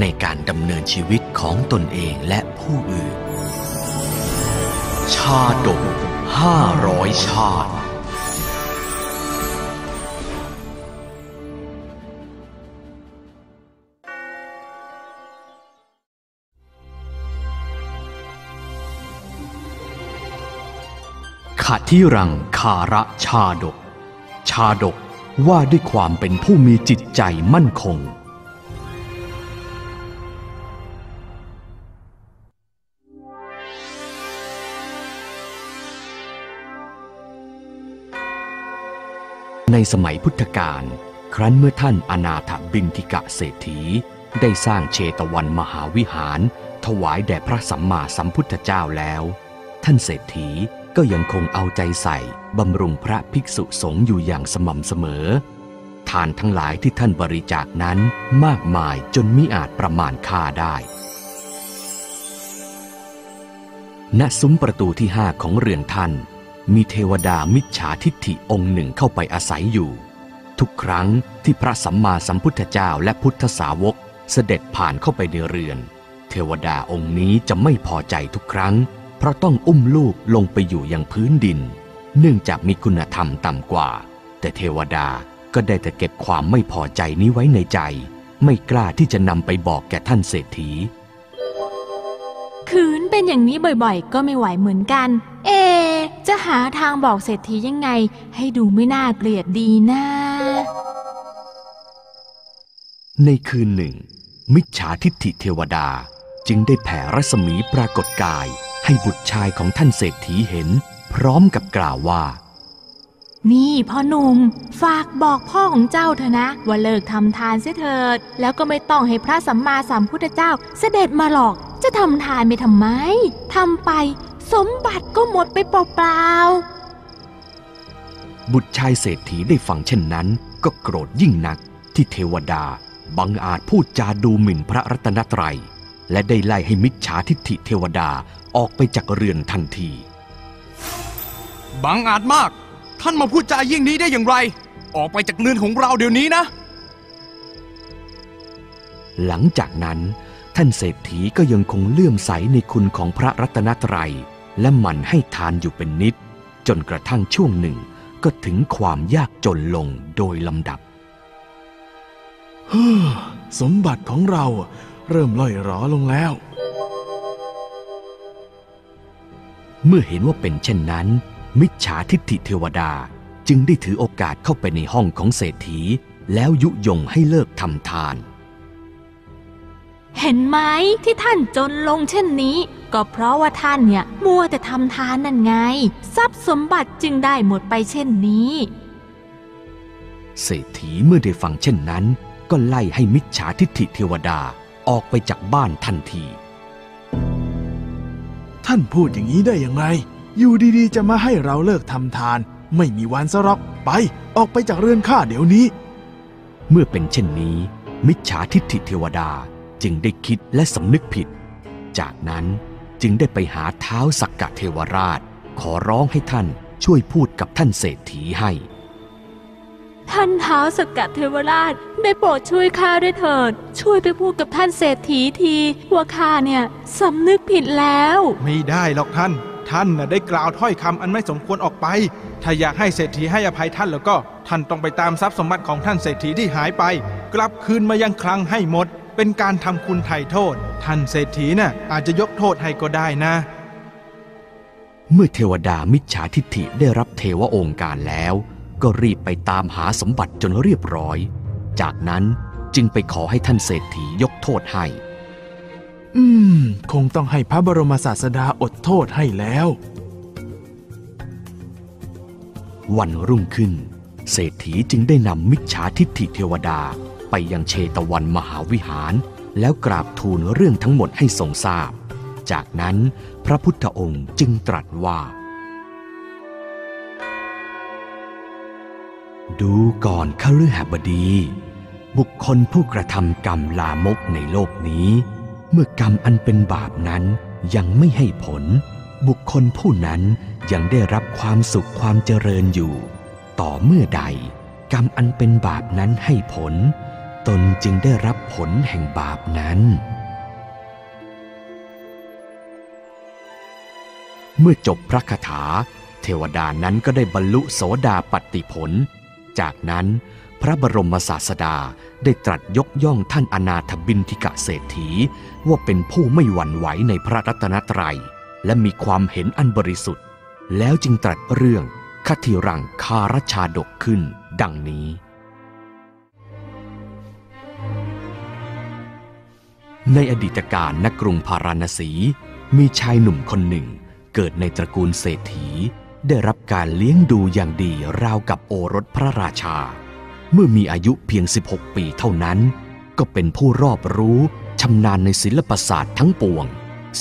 ในการดำเนินชีวิตของตนเองและผู้อื่น ชาดกห้าร้อยชาติขัทิรังคาระชาดก ชาดกว่าด้วยความเป็นผู้มีจิตใจมั่นคง ในสมัยพุทธกาลครั้นเมื่อท่านอนาถบินทิกะเศรษฐี ได้สร้างเชตวันมหาวิหาร ถวายแด่พระสัมมาสัมพุทธเจ้าแล้ว ท่านเศรษฐีก็ยังคงเอาใจใส่บำรุงพระภิกษุสงฆ์อยู่อย่างสม่ำเสมอ ทานทั้งหลายที่ท่านบริจาคนั้นมากมายจนมิอาจประมาณค่าได้ ณซุ้มประตูที่ห้าของเรือนท่าน มีเทวดามิจฉาทิฏฐิองค์หนึ่งเข้าไปอาศัยอยู่ ทุกครั้งที่พระสัมมาสัมพุทธเจ้าและพุทธสาวกเสด็จผ่านเข้าไปในเรือน เทวดาองค์นี้จะไม่พอใจทุกครั้ง เพราะต้องอุ้มลูกลงไปอยู่ยังพื้นดิน เนื่องจากมีคุณธรรมต่ำกว่า แต่เทวดาก็ได้แต่เก็บความไม่พอใจนี้ไว้ในใจ ไม่กล้าที่จะนำไปบอกแก่ท่านเศรษฐีคืนเป็นอย่างนี้บ่อยๆ ก็ไม่ไหวเหมือนกัน เอ จะหาทางบอกเศรษฐียังไง ให้ดูไม่น่าเกลียดดีนะ ในคืนหนึ่ง มิจฉาทิฏฐิเทวดาจึงได้แผ่รัศมีปรากฏกายให้บุตรชายของท่านเศรษฐีเห็น พร้อมกับกล่าวว่า นี่พ่อหนุ่มฝากบอกพ่อของเจ้าเถอะนะ ว่าเลิกทำทานเสียเถิด แล้วก็ไม่ต้องให้พระสัมมาสัมพุทธเจ้าเสด็จมาหรอก จะทำทานไปทำไมทำไป สมบัติก็หมดไปเปล่าบุตรชายเศรษฐีได้ฟังเช่นนั้นก็โกรธยิ่งนักที่เทวดาบังอาจพูดจาดูหมิ่นพระรัตนตรัย และได้ไล่ให้มิจฉาทิฏฐิเทวดาออกไปจากเรือนทันที บังอาจมาก ท่านมาพูดจายิ่งนี้ได้อย่างไร ออกไปจากเรือนของเราเดี๋ยวนี้นะ หลังจากนั้นท่านเศรษฐีก็ยังคงเลื่อมใสในคุณของพระรัตนตรัย และหมั่นให้ทานอยู่เป็นนิด จนกระทั่งช่วงหนึ่งก็ถึงความยากจนลงโดยลำดับเฮ้อสมบัติของเราเริ่มล่อยหรอลงแล้ว เมื่อเห็นว่าเป็นเช่นนั้น มิจฉาทิฏฐิเทวดาจึงได้ถือโอกาสเข้าไปในห้องของเศรษฐี แล้วยุยงให้เลิกทำทานๆ เห็นไหมที่ท่านจนลงเช่นนี้ ก็เพราะว่าท่านเนี่ยมัวแต่ทำทานนั่นไง ทรัพย์สมบัติจึงได้หมดไปเช่นนี้เศรษฐีเมื่อได้ฟังเช่นนั้น ก็ไล่ให้มิจฉาทิฏฐิเทวดาออกไปจากบ้านทันที ท่านพูดอย่างนี้ได้อย่างไรอยู่ดีๆ จะมาให้เราเลิกทำทาน ไม่มีวันสรอกไป ออกไปจากเรือนข้าเดี๋ยวนี้ เมื่อเป็นเช่นนี้ มิจฉาทิฏฐิเทวดา จึงได้คิดและสำนึกผิด จากนั้นจึงได้ไปหาเท้าสักกะเทวราช ขอร้องให้ท่านช่วยพูดกับท่านเศรษฐีให้ ท่านเท้าสกัดเทวราชได้โปรดช่วยข้าด้วยเถิด ช่วยไปพูดกับท่านเศรษฐีทีว่าข้าเนี่ยสำนึกผิดแล้ว ไม่ได้หรอกท่าน ท่านน่ะได้กล่าวถ้อยคำอันไม่สมควรออกไป ถ้าอยากให้เศรษฐีให้อภัยท่านแล้วก็ ท่านต้องไปตามทรัพย์สมบัติของท่านเศรษฐีที่หายไป กลับคืนมายังคลังให้หมด เป็นการทำคุณไถ่โทษ ท่านเศรษฐีน่ะอาจจะยกโทษให้ก็ได้นะ เมื่อเทวดามิจฉาทิฏฐิได้รับเทวองค์การแล้ว ก็รีบไปตามหาสมบัติจนเรียบร้อย จากนั้นจึงไปขอให้ท่านเศรษฐียกโทษให้ อืม คงต้องให้พระบรมศาสดาอดโทษให้แล้ว วันรุ่งขึ้น เศรษฐีจึงได้นำมิจฉาทิฏฐิเทวดาไป ยังเชตวันมหาวิหาร แล้วกราบทูลเรื่องทั้งหมดให้ทรงทราบ จากนั้นพระพุทธองค์จึงตรัสว่า ดูก่อนขฤหบดี บุคคลผู้กระทำกรรมลามกในโลกนี้ เมื่อกรรมอันเป็นบาปนั้นยังไม่ให้ผล บุคคลผู้นั้นยังได้รับความสุขความเจริญอยู่ ต่อเมื่อใด กรรมอันเป็นบาปนั้นให้ผล ตนจึงได้รับผลแห่งบาปนั้น เมื่อจบพระคาถา เทวดานั้นก็ได้บรรลุโสดาปัตติผล จากนั้นพระบรมศาสดาได้ตรัสยกย่องท่านอนาถบินทิกะเศรษฐีว่าเป็นผู้ไม่หวั่นไหวในพระรัตนตรัย และมีความเห็นอันบริสุทธิ์ แล้วจึงตรัสเรื่องคติรังคารชาดกขึ้น ดังนี้ ในอดีตการณกรุงพาราณสี มีชายหนุ่มคนหนึ่ง เกิดในตระกูลเศรษฐี ได้รับการเลี้ยงดูอย่างดีราวกับโอรสพระราชา เมื่อมีอายุเพียง 16 ปีเท่านั้น ก็เป็นผู้รอบรู้ชำนาญในศิลปศาสตร์ทั้งปวง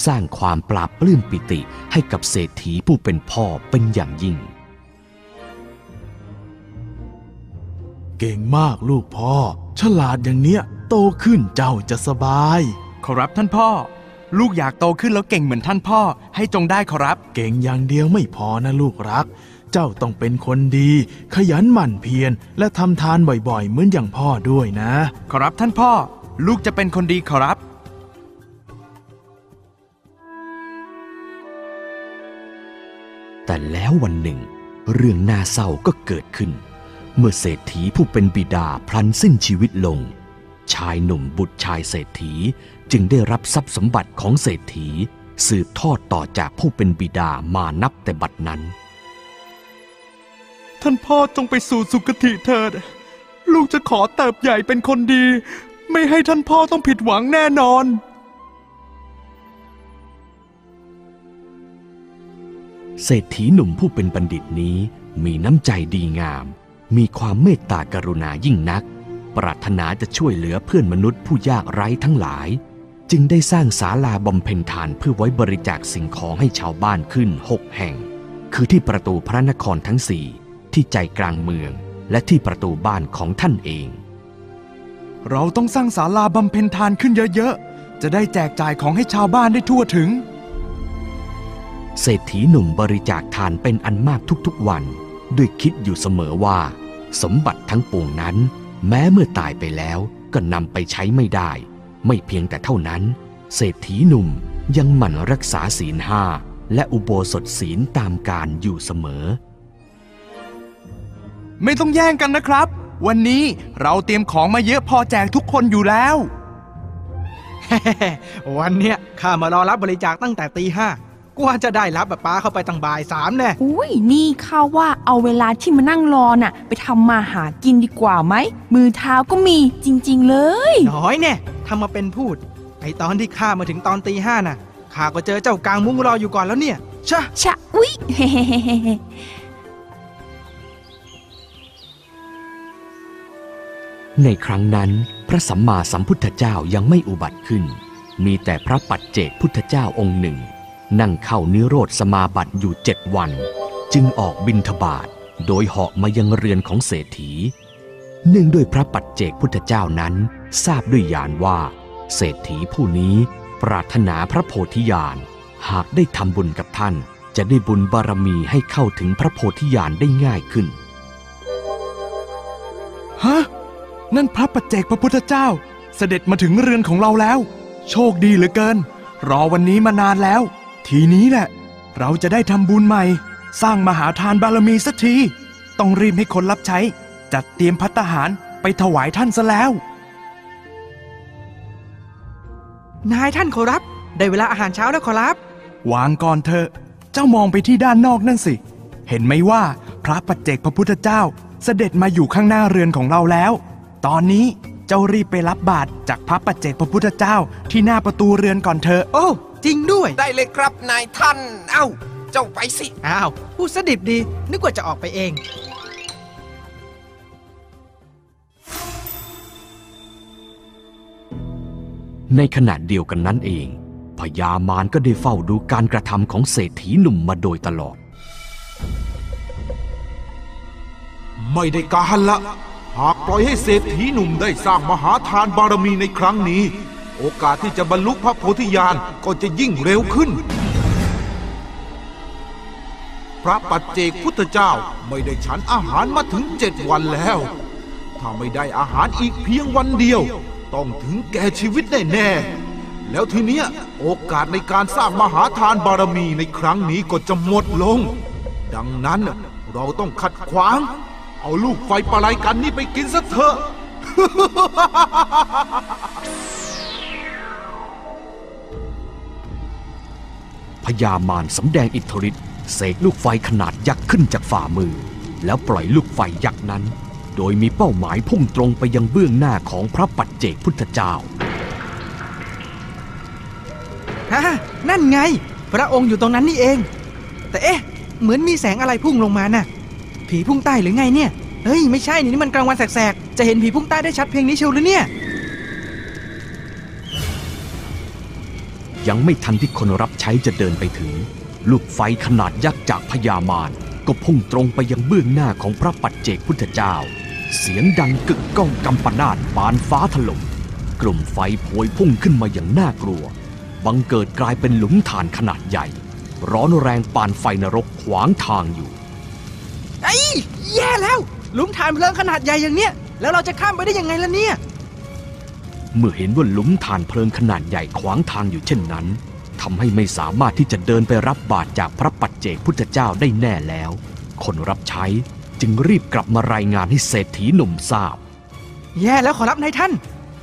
สร้างความปราบปลื้มปิติให้กับเศรษฐีผู้เป็นพ่อเป็นอย่างยิ่ง เก่งมากลูกพ่อ ฉลาดอย่างเนี้ย โตขึ้นเจ้าจะสบาย ขอรับท่านพ่อ ลูกอยากโตขึ้นแล้วเก่งเหมือนท่านพ่อ ให้จงได้ขอรับ เก่งอย่างเดียวไม่พอนะลูกรัก เจ้าต้องเป็นคนดี ขยันหมั่นเพียรและทำทานบ่อยๆ เหมือนอย่างพ่อด้วยนะ ขอรับท่านพ่อ ลูกจะเป็นคนดีขอรับแต่แล้ววันหนึ่ง เรื่องน่าเศร้าก็เกิดขึ้น เมื่อเศรษฐีผู้เป็นบิดาพลันสิ้นชีวิตลง ชายหนุ่มบุตรชายเศรษฐีจึงได้รับทรัพย์สมบัติของเศรษฐี สืบทอดต่อจากผู้เป็นบิดามานับแต่บัดนั้น ท่านพ่อจงไปสู่สุคติเถิด ลูกจะขอเติบใหญ่เป็นคนดี ไม่ให้ท่านพ่อต้องผิดหวังแน่นอน เศรษฐีหนุ่มผู้เป็นบัณฑิตนี้มีน้ำใจดีงาม มีความเมตตากรุณายิ่งนัก ปรารถนาจะช่วยเหลือเพื่อนมนุษย์ผู้ยากไร้ทั้งหลาย จึงได้สร้างศาลาบำเพ็ญทานเพื่อไว้บริจาคสิ่งของให้ชาวบ้านขึ้นหกแห่ง คือที่ประตูพระนครทั้งสี่ที่ใจกลางเมือง และที่ประตูบ้านของท่านเอง เราต้องสร้างศาลาบำเพ็ญทานขึ้นเยอะๆ จะได้แจกจ่ายของให้ชาวบ้านได้ทั่วถึง เศรษฐีหนุ่มบริจาคทานเป็นอันมากทุกๆวัน ด้วยคิดอยู่เสมอว่า สมบัติทั้งปวงนั้น แม้เมื่อตายไปแล้วก็นำไปใช้ไม่ได้ ไม่เพียงแต่เท่านั้น เศรษฐีหนุ่มยังหมั่นรักษาศีลห้าและอุโบสถศีลตามการอยู่เสมอ ไม่ต้องแย่งกันนะครับ วันนี้เราเตรียมของมาเยอะพอแจกทุกคนอยู่แล้ว วันเนี้ยข้ามารอรับบริจาคตั้งแต่ตีห้า กว่าจะได้รับแบบป้าเข้าไปตั้งบ่ายสามแน่อุ้ยนี่ข้าว่าเอาเวลาที่มานั่งรอน่ะ ไปทำมาหากินดีกว่าไหม มือเท้าก็มีจริง ๆ เลย น้อยแน่ทำมาเป็นพูด ไอตอนที่ข้ามาถึงตอนตีห้าน่ะข้าก็เจอเจ้ากลางมุ้งรออยู่ก่อนแล้วเนี่ย ชะ ชะ อุ๊ยเฮ้เฮ้เฮ้เฮ้เฮ้ในครั้งนั้น พระสัมมาสัมพุทธเจ้ายังไม่อุบัติขึ้น มีแต่พระปัจเจกพุทธเจ้าองค์หนึ่ง นั่งเข้านิโรธสมาบัติอยู่เจ็ดวัน จึงออกบินทบาทโดยเหาะมายังเรือนของเศรษฐี เนื่องด้วยพระปัจเจกพุทธเจ้านั้นทราบด้วยญาณว่า เศรษฐีผู้นี้ปรารถนาพระโพธิญาณ หากได้ทำบุญกับท่าน จะได้บุญบารมีให้เข้าถึงพระโพธิญาณได้ง่ายขึ้นฮะนั่นพระปัจเจกพระพุทธเจ้า เสด็จมาถึงเรือนของเราแล้ว โชคดีเหลือเกิน รอวันนี้มานานแล้ว ทีนี้แหละ เราจะได้ทำบุญใหม่ สร้างมหาทานบารมีสักที ต้องรีบให้คนรับใช้ จัดเตรียมพัตตาหารไปถวายท่านซะแล้ว นายท่านขอรับ ได้เวลาอาหารเช้าแล้วขอรับ วางก่อนเถอะ เจ้ามองไปที่ด้านนอกนั่นสิ เห็นไหมว่าพระปัจเจกพระพุทธเจ้าเสด็จมาอยู่ข้างหน้าเรือนของเราแล้ว ตอนนี้ เจ้ารีบไปรับบาตรจากพระปัจเจกพระพุทธเจ้าที่หน้าประตูเรือนก่อนเถอะโอ้ จริงด้วย ได้เลยครับนายท่าน เอ้า เจ้าไปสิ อ้าวพูดสดิบดี นึกว่าจะออกไปเองพในขณะเดียวกันนั้นเอง พญามารก็ได้เฝ้าดูการกระทำของเศรษฐีหนุ่มมาโดยตลอด ไม่ได้การละ หากปล่อยให้เศรษฐีหนุ่มได้สร้างมหาทานบารมีในครั้งนี้ โอกาสที่จะบรรลุพระโพธิญาณก็จะยิ่งเร็วขึ้น พระปัจเจกพุทธเจ้าไม่ได้ฉันอาหารมาถึงเจ็ดวันแล้ว ถ้าไม่ได้อาหารอีกเพียงวันเดียว ต้องถึงแก่ชีวิตแน่ๆแล้วทีเนี้ยโอกาสในการสร้างมหาทานบารมีในครั้งนี้ก็จะหมดลง ดังนั้นเราต้องขัดขวาง เอาลูกไฟปลายกันนี่ไปกินสักเถอะ พญามารสำแดงอิทธิฤทธิ์เสกลูกไฟขนาดยักษ์ขึ้นจากฝ่ามือ แล้วปล่อยลูกไฟยักษ์นั้น โดยมีเป้าหมายพุ่งตรงไปยังเบื้องหน้าของพระปัจเจกพุทธเจ้าฮ่านั่นไง พระองค์อยู่ตรงนั้นนี่เอง แต่เอ๊ะ เหมือนมีแสงอะไรพุ่งลงมาน่ะ ผีพุ่งใต้หรือไงเนี่ย เฮ้ย ไม่ใช่นี่นี่มันกลางวันแสกๆ จะเห็นผีพุ่งใต้ได้ชัดเพียงนี้เชียวหรือเนี่ย ยังไม่ทันที่คนรับใช้จะเดินไปถึง ลูกไฟขนาดยักษ์จากพญามารก็พุ่งตรงไปยังเบื้องหน้าของพระปัจเจกพุทธเจ้า เสียงดังกึกก้องกำปนาตบานฟ้าถล่มกลุ่มไฟพวยพุ่งขึ้นมาอย่างน่ากลัว บังเกิดกลายเป็นหลุมฐานขนาดใหญ่ ร้อนแรงปานไฟนรกขวางทางอยู่ ไอ้ยแย่แล้วหลุมฐานเพลิงขนาดใหญ่อย่างเนี้ย แล้วเราจะข้ามไปได้ยังไงล่ะเนี่ย เมื่อเห็นว่าหลุมฐานเพลิงขนาดใหญ่ขวางทางอยู่เช่นนั้นทำให้ไม่สามารถที่จะเดินไปรับบาตรจากพระปัจเจกพุทธเจ้าได้แน่แล้ว คนรับใช้จึงรีบกลับมารายงานให้เศรษฐีหนุ่มทราบ แย่แล้วขอรับนายท่าน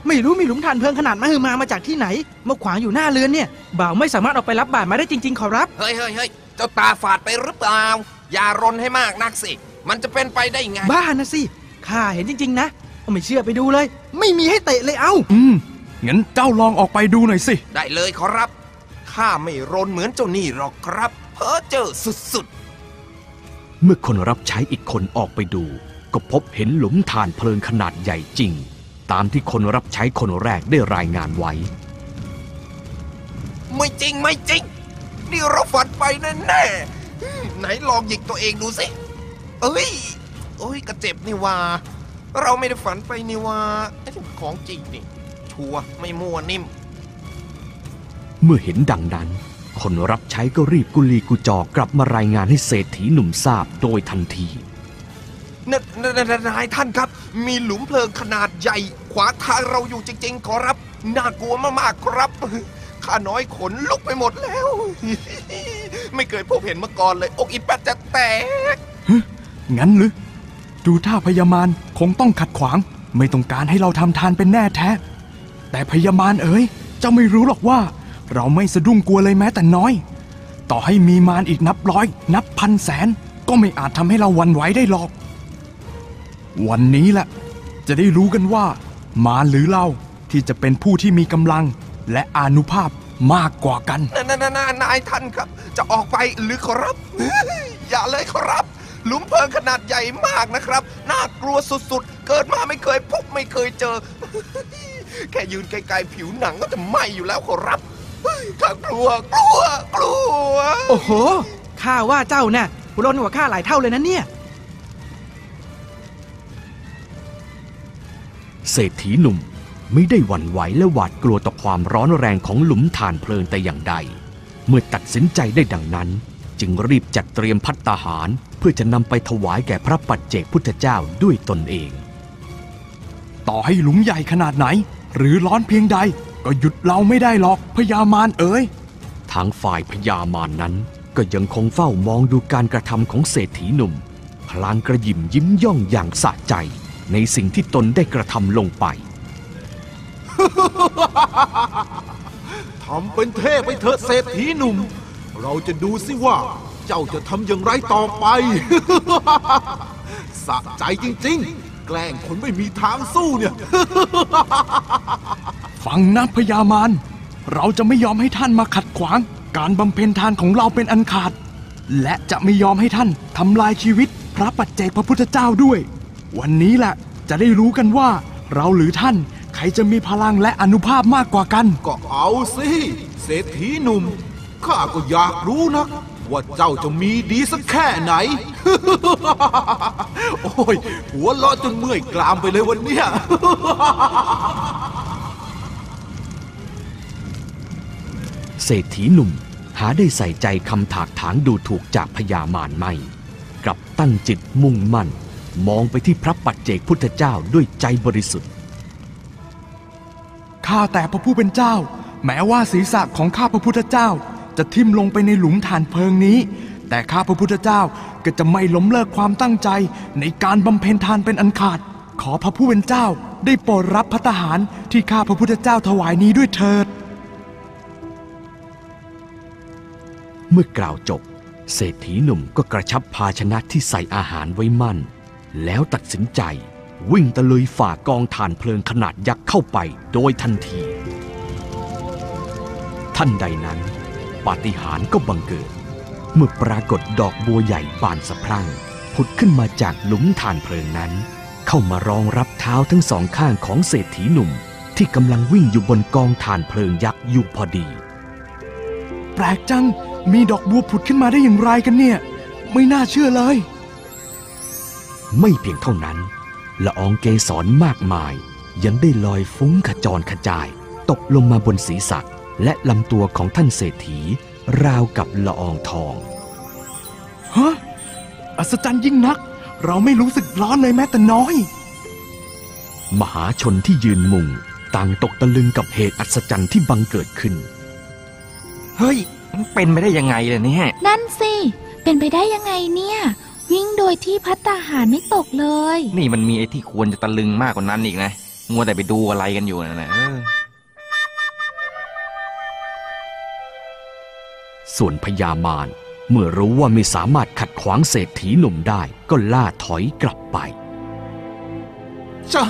ไม่รู้มีหลุมฐานเพลิงขนาดมหึมามาจากที่ไหนมาขวางอยู่หน้าเรือนเนี่ยบ่าวไม่สามารถออกไปรับบาตรมาได้จริง ๆ ขอรับ เฮ้ยเฮ้ยเฮ้ยเจ้าตาฝาดไปหรือเปล่า อย่ารนให้มากนักสิ มันจะเป็นไปได้ไง บ้านะสิข้าเห็นจริง ๆ นะไม่เชื่อไปดูเลย ไม่มีให้เตะเลยเอ้า อืม งั้นเจ้าลองออกไปดูหน่อยสิ ได้เลยขอรับ ข้าไม่รนเหมือนเจ้านี่หรอกครับ เพ้อเจอสุดเมื่อคนรับใช้อีกคนออกไปดู ก็พบเห็นหลุมฐานเพลิงขนาดใหญ่จริง ตามที่คนรับใช้คนแรกได้รายงานไว้ ๆ ไม่จริงไม่จริง นี่เราฝันไปแน่แน่ๆ ไหนลองหยิกตัวเองดูสิ เอ้ยโอ้ยกระเจ็บนี่ว่า เราไม่ได้ฝันไปนี่ว่าไอ้นี่มันของจริงนี่ ชัวร์ไม่มั่วนิ่ม เมื่อเห็นดังนั้น คนรับใช้ก็รีบกุลีกุจอกลับมารายงานให้เศรษฐีหนุ่มทราบโดยทันที นนนนนายท่านครับ มีหลุมเพลิงขนาดใหญ่ ขวางทางเราอยู่จริงๆ ขอรับ น่ากลัวมากๆ ครับ ข้าน้อยขนลุกไปหมดแล้ว ไม่เคยพบเห็นมาก่อนเลย อกอีแปดจะแตก งั้นหรือ ดูท่าพญามารคงต้องขัดขวาง ไม่ต้องการให้เราทำทานเป็นแน่แท้ แต่พญามารเอ๋ยเจ้าไม่รู้หรอกว่า เราไม่สะดุ้งกลัวเลยแม้แต่น้อย ต่อให้มีมารอีกนับร้อย นับพันแสน ก็ไม่อาจทำให้เราหวันไหวได้หรอก วันนี้แหละ จะได้รู้กันว่า มารหรือเราที่จะเป็นผู้ที่มีกำลัง และอานุภาพมากกว่ากันนนนนายท่านครับ จะออกไปหรือขอรับ อย่าเลยขอรับ หลุมเพลิงขนาดใหญ่มากนะครับ น่ากลัวสุดๆ เกิดมาไม่เคยพบไม่เคยเจอ แค่ยืนไกลๆผิวหนังก็จะไหม้อยู่แล้วขอรับเฮ้ยข้ากลัวกลัวกลัว โอ้โห ข้าว่าเจ้าน่ะรนกว่าข้าหลายเท่าเลยนะเนี่ย เศรษฐีหนุ่ม ไม่ได้หวั่นไหวและหวาดกลัวต่อความร้อนแรงของหลุมฐานเพลิงแต่อย่างใด เมื่อตัดสินใจได้ดังนั้น จึงรีบจัดเตรียมพัตตาหาร เพื่อจะนำไปถวายแก่พระปัจเจกพุทธเจ้าด้วยตนเอง ต่อให้หลุมใหญ่ขนาดไหน หรือร้อนเพียงใด ก็หยุดเราไม่ได้หรอกพญามารเอ๋ยทางฝ่ายพญามารนนั้น ก็ยังคงเฝ้ามองดูการกระทำของเศรษฐีหนุ่มพลางกระหยิมยิ้มย่องอย่างสะใจ ในสิ่งที่ตนได้กระทำลงไป ทำเป็นเท่ไปเถอะเศรษฐีหนุ่ม เราจะดูสิว่า เจ้าจะทำอย่างไรต่อไป สะใจจริง ๆ แกล้งคนไม่มีทางสู้เนี่ย ฟังนะพญามารเราจะไม่ยอมให้ท่านมาขัดขวาง การบำเพ็ญทานของเราเป็นอันขาด และจะไม่ยอมให้ท่านทำลายชีวิตพระปัจเจกพระพุทธเจ้าด้วย วันนี้แหละจะได้รู้กันว่า เราหรือท่าน ใครจะมีพลังและอนุภาพมากกว่ากัน ก็เอาสิเศรษฐีหนุ่ม ข้าก็อยากรู้นะว่าเจ้าจะมีดีสักแค่ไหน โอ้ย หัวเราะจนเมื่อยกรามไปเลยวันเนี้ยเศรษฐีหนุ่มหาได้ใส่ใจคำถากถางดูถูกจากพญามารไม่ กลับตั้งจิตมุ่งมั่น มองไปที่พระปัจเจกพุทธเจ้าด้วยใจบริสุทธิ์ ข้าแต่พระผู้เป็นเจ้า แม้ว่าศีรษะของข้าพระพุทธเจ้า จะทิ่มลงไปในหลุมฐานเพลิงนี้ แต่ข้าพระพุทธเจ้าก็จะไม่ล้มเลิกความตั้งใจในการบำเพ็ญทานเป็นอันขาด ขอพระผู้เป็นเจ้าได้โปรดรับพระทหารที่ข้าพระพุทธเจ้าถวายนี้ด้วยเถิด เมื่อกล่าวจบ เศรษฐีหนุ่มก็กระชับภาชนะที่ใส่อาหารไว้มั่น แล้วตัดสินใจ วิ่งตะลุยฝ่ากองถ่านเพลิงขนาดยักษ์เข้าไปโดยทันที ท่านใดนั้น ปาฏิหาริย์ก็บังเกิด เมื่อปรากฏดอกบัวใหญ่บานสะพรั่งผุดขึ้นมาจากหลุมถ่านเพลิงนั้น เข้ามารองรับเท้าทั้งสองข้างของเศรษฐีหนุ่มที่กำลังวิ่งอยู่บนกองถ่านเพลิงยักษ์อยู่พอดี แปลกจัง มีดอกบัวผุดขึ้นมาได้อย่างไรกันเนี่ย ไม่น่าเชื่อเลย ไม่เพียงเท่านั้น ละอองเกสรมากมาย ยังได้ลอยฟุ้งขจรขจาย ตกลงมาบนศีรษะและลำตัวของท่านเศรษฐี ราวกับละอองทอง ฮะ อัศจรรย์ยิ่งนัก เราไม่รู้สึกร้อนเลยแม้แต่น้อย มหาชนที่ยืนมุง ต่างตกตะลึงกับเหตุอัศจรรย์ที่บังเกิดขึ้น เฮ้ย มันเป็นไปได้ยังไงล่ะเนี่ย นั่นสิ เป็นไปได้ยังไงเนี่ย วิ่งโดยที่พัตตาหารไม่ตกเลย นี่มันมีไอ้ที่ควรจะตะลึงมากกว่านั้นอีกนะ มัวแต่ไปดูอะไรกันอยู่นะนะเออส่วนพญามารเมื่อรู้ว่าไม่สามารถขัดขวางเศรษฐีหนุ่มได้ ก็ล่าถอยกลับไป จ้ะ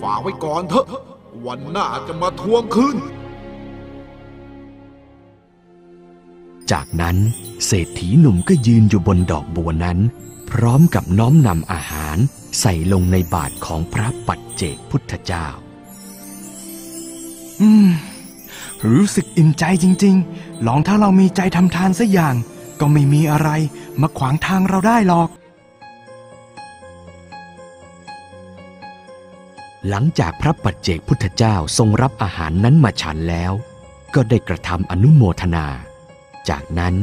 ฝากไว้ก่อนเถอะ วันหน้าจะมาทวงคืน จากนั้นเศรษฐีหนุ่มก็ยืนอยู่บนดอกบัวนั้น พร้อมกับน้อมนำอาหารใส่ลงในบาทของพระปัจเจกพุทธเจ้า อืม รู้สึกอิ่มใจจริง ๆ ลองถ้าเรามีใจทำทานสักอย่าง ก็ไม่มีอะไรมาขวางทางเราได้หรอก หลังจากพระปัจเจกพุทธเจ้าทรงรับอาหารนั้นมาฉันแล้ว ก็ได้กระทำอนุโมทนา จากนั้น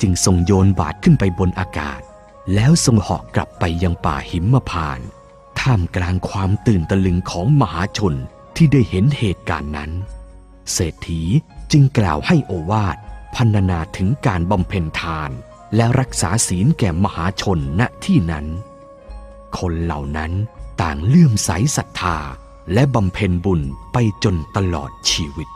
จึงทรงโยนบาทขึ้นไปบนอากาศ แล้วทรงเหาะกลับไปยังป่าหิมพานต์ท่ามกลางความตื่นตะลึงของมหาชนที่ได้เห็นเหตุการณ์นั้น เศรษฐีจึงกล่าวให้โอวาทพันนาถึงการบำเพ็ญทาน และรักษาศีลแก่มหาชนณที่นั้น คนเหล่านั้นต่างเลื่อมใสศรัทธาและบำเพ็ญบุญไปจนตลอดชีวิต